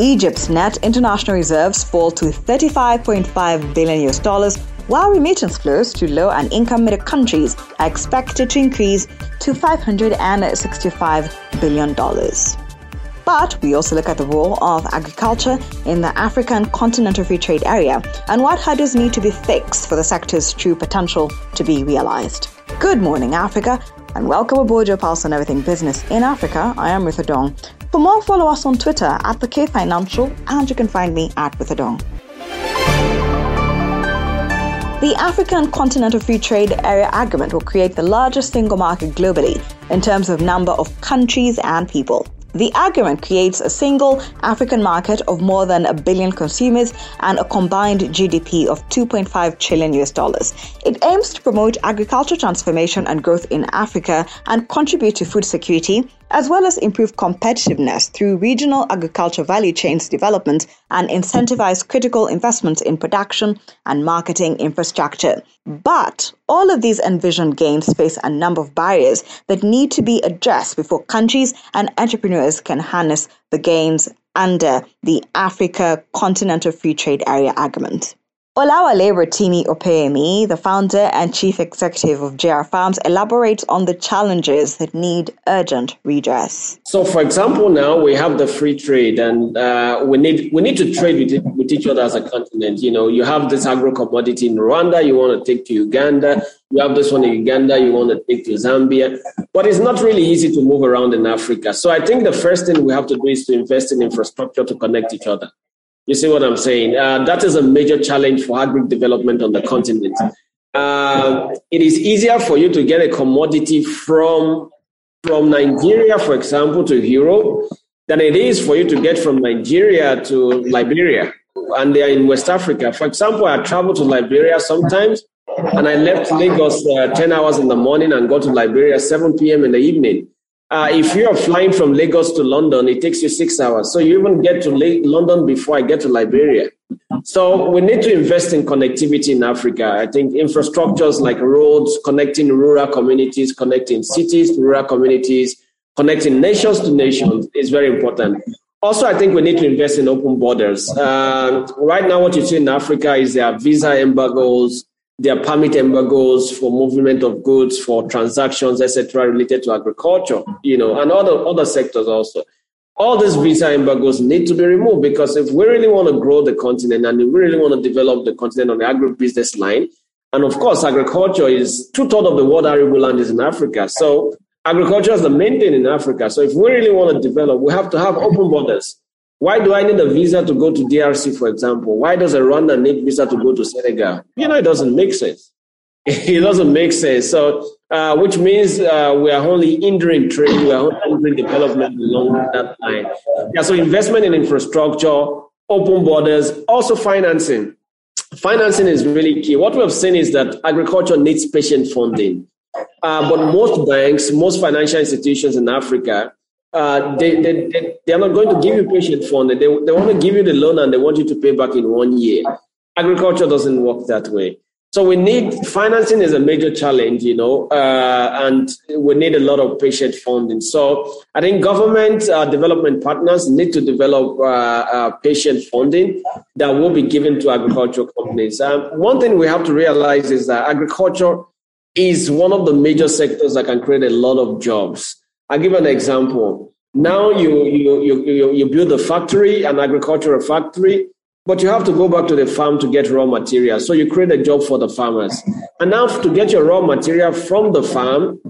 Egypt's net international reserves fall to 35.5 billion US dollars, while remittance flows to low and income middle countries are expected to increase to 565 billion dollars. But we also look at the role of agriculture in the African Continental Free Trade Area and what hurdles need to be fixed for the sector's true potential to be realized. Good morning, Africa, and welcome aboard your pulse on everything business in Africa. I am Ruth Adong. For more, follow us on Twitter at the K Financial, and you can find me at Withadong. The African Continental Free Trade Area Agreement will create the largest single market globally in terms of number of countries and people. The agreement creates a single African market of more than a billion consumers and a combined GDP of 2.5 trillion US dollars. It aims to promote agricultural transformation and growth in Africa and contribute to food security, as well as improve competitiveness through regional agriculture value chains development and incentivize critical investments in production and marketing infrastructure. But all of these envisioned gains face a number of barriers that need to be addressed before countries and entrepreneurs can harness the gains under the Africa Continental Free Trade Area Agreement. Olawale Rotimi Opeyemi, the founder and chief executive of JR Farms, elaborates on the challenges that need urgent redress. So, for example, now we have the free trade, and uh, we need we need to trade with, with each other as a continent. You know, you have this agro commodity in Rwanda, you want to take to Uganda. You have this one in Uganda, you want to take to Zambia. But it's not really easy to move around in Africa. So, I think the first thing we have to do is to invest in infrastructure to connect each other. You see what I'm saying? Uh, that is a major challenge for agri development on the continent. Uh, it is easier for you to get a commodity from from Nigeria, for example, to Europe than it is for you to get from Nigeria to Liberia. And they are in West Africa. For example, I travel to Liberia sometimes, and I left Lagos uh, 10 hours in the morning and go to Liberia 7 p.m. in the evening. Uh, if you are flying from Lagos to London, it takes you six hours. So you even get to London before I get to Liberia. So we need to invest in connectivity in Africa. I think infrastructures like roads, connecting rural communities, connecting cities to rural communities, connecting nations to nations is very important. Also, I think we need to invest in open borders. Uh, right now, what you see in Africa is there are visa embargoes, there are permit embargoes for movement of goods, for transactions, etc., related to agriculture, you know, and other other sectors also. All these visa embargoes need to be removed because if we really want to grow the continent and we really want to develop the continent on the agribusiness line, and of course, agriculture is two thirds of the world arable land is in Africa. So agriculture is the main thing in Africa. So if we really want to develop, we have to have open borders. Why do I need a visa to go to DRC, for example? Why does a Rwanda need visa to go to Senegal? You know, it doesn't make sense. it doesn't make sense. So, uh, which means uh, we are only hindering trade, we are hindering development along that line. Yeah, so investment in infrastructure, open borders, also financing. Financing is really key. What we have seen is that agriculture needs patient funding. Uh, but most banks, most financial institutions in Africa, uh, they, they, they, they, are not going to give you patient fund. They, they want to give you the loan and they want you to pay back in one year. Agriculture doesn't work that way. So we need financing is a major challenge, you know, uh, and we need a lot of patient funding. So I think government uh, development partners need to develop uh, uh patient funding that will be given to agricultural companies. Um, one thing we have to realize is that agriculture is one of the major sectors that can create a lot of jobs. I'll give an example. Now you, you, you, you, build a factory, an agricultural factory, but you have to go back to the farm to get raw material. So you create a job for the farmers. And now to get your raw material from the farm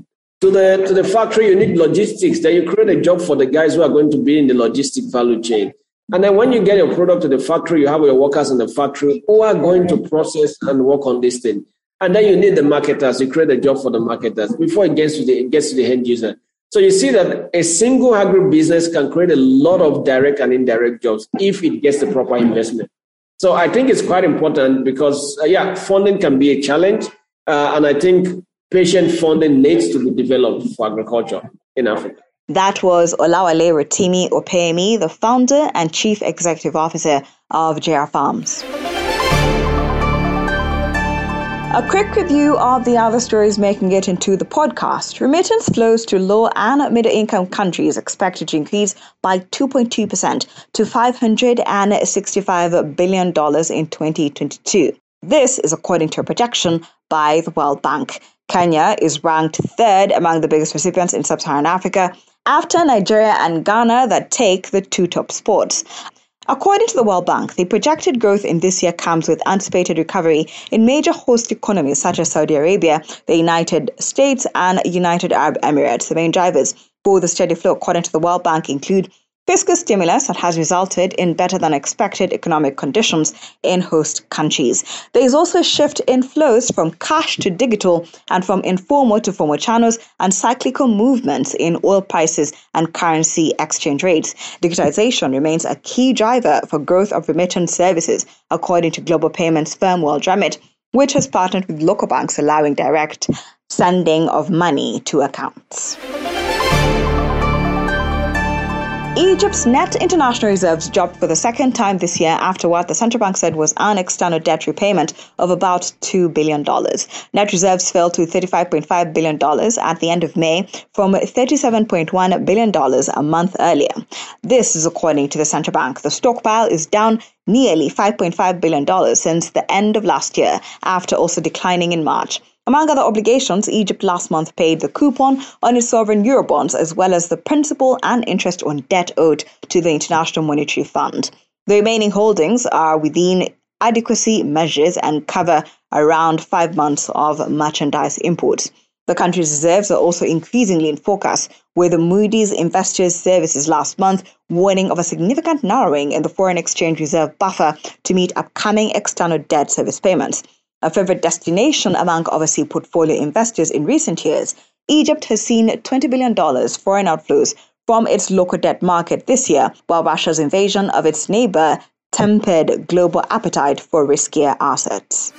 to the, to the factory, you need logistics. Then you create a job for the guys who are going to be in the logistic value chain. And then when you get your product to the factory, you have your workers in the factory who are going to process and work on this thing. And then you need the marketers. You create a job for the marketers before it gets to the, it gets to the end user. So you see that a single agribusiness can create a lot of direct and indirect jobs if it gets the proper investment. So I think it's quite important because, uh, yeah, funding can be a challenge. Uh, and I think patient funding needs to be developed for agriculture in Africa. That was Olawale Rotimi Opeyemi, the founder and chief executive officer of JR Farms. A quick review of the other stories making it into the podcast. Remittance flows to low and middle income countries expected to increase by 2.2% to $565 billion in 2022. This is according to a projection by the World Bank. Kenya is ranked third among the biggest recipients in sub Saharan Africa after Nigeria and Ghana that take the two top spots. According to the World Bank, the projected growth in this year comes with anticipated recovery in major host economies such as Saudi Arabia, the United States, and United Arab Emirates. The main drivers for the steady flow, according to the World Bank, include Fiscal stimulus that has resulted in better than expected economic conditions in host countries. There is also a shift in flows from cash to digital and from informal to formal channels and cyclical movements in oil prices and currency exchange rates. Digitization remains a key driver for growth of remittance services, according to global payments firm WorldRemit, which has partnered with local banks allowing direct sending of money to accounts. Egypt's net international reserves dropped for the second time this year after what the central bank said was an external debt repayment of about $2 billion. Net reserves fell to $35.5 billion at the end of May from $37.1 billion a month earlier. This is according to the central bank. The stockpile is down nearly $5.5 billion since the end of last year, after also declining in March. Among other obligations, Egypt last month paid the coupon on its sovereign Eurobonds as well as the principal and interest on debt owed to the International Monetary Fund. The remaining holdings are within adequacy measures and cover around five months of merchandise imports. The country's reserves are also increasingly in focus, with the Moody's Investors Services last month warning of a significant narrowing in the foreign exchange reserve buffer to meet upcoming external debt service payments a favorite destination among overseas portfolio investors in recent years, Egypt has seen $20 billion foreign outflows from its local debt market this year, while Russia's invasion of its neighbor tempered global appetite for riskier assets.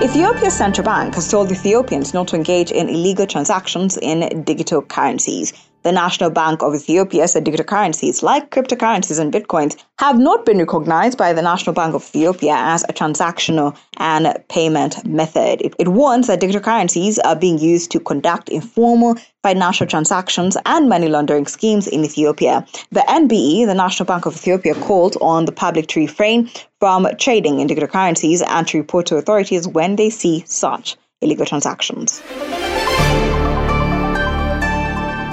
Ethiopia's central bank has told Ethiopians not to engage in illegal transactions in digital currencies. The National Bank of Ethiopia said digital currencies like cryptocurrencies and bitcoins have not been recognized by the National Bank of Ethiopia as a transactional and payment method. It, it warns that digital currencies are being used to conduct informal financial transactions and money laundering schemes in Ethiopia. The NBE, the National Bank of Ethiopia, called on the public to refrain from trading in digital currencies and to report to authorities when they see such illegal transactions.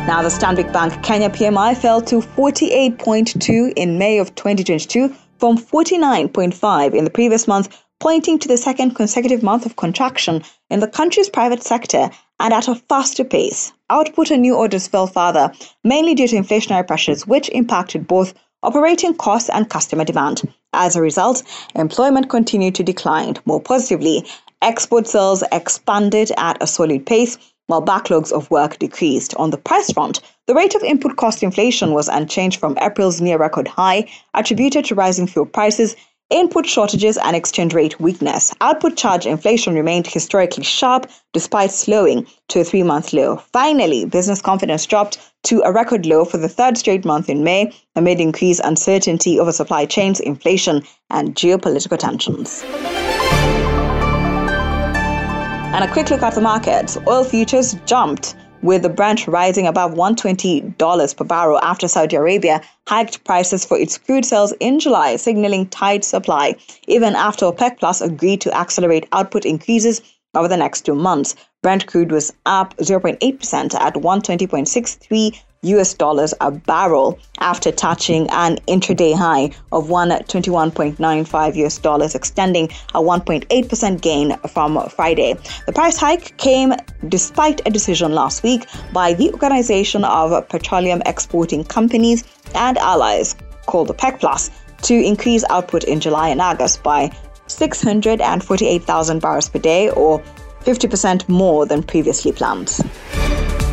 Now, the Stanbic Bank Kenya PMI fell to 48.2 in May of 2022 from 49.5 in the previous month, pointing to the second consecutive month of contraction in the country's private sector and at a faster pace. Output and new orders fell further, mainly due to inflationary pressures, which impacted both operating costs and customer demand. As a result, employment continued to decline. More positively, export sales expanded at a solid pace while backlogs of work decreased. On the price front, the rate of input cost inflation was unchanged from April's near record high, attributed to rising fuel prices, input shortages, and exchange rate weakness. Output charge inflation remained historically sharp despite slowing to a three month low. Finally, business confidence dropped to a record low for the third straight month in May amid increased uncertainty over supply chains, inflation, and geopolitical tensions. And a quick look at the markets. Oil futures jumped with the Brent rising above $120 per barrel after Saudi Arabia hiked prices for its crude sales in July, signaling tight supply, even after OPEC Plus agreed to accelerate output increases over the next two months. Brent crude was up 0.8% at 120.63 US dollars a barrel after touching an intraday high of 121.95 US dollars, extending a 1.8% gain from Friday. The price hike came despite a decision last week by the Organization of Petroleum Exporting Companies and Allies, called the OPEC Plus, to increase output in July and August by 648,000 barrels per day, or 50% more than previously planned.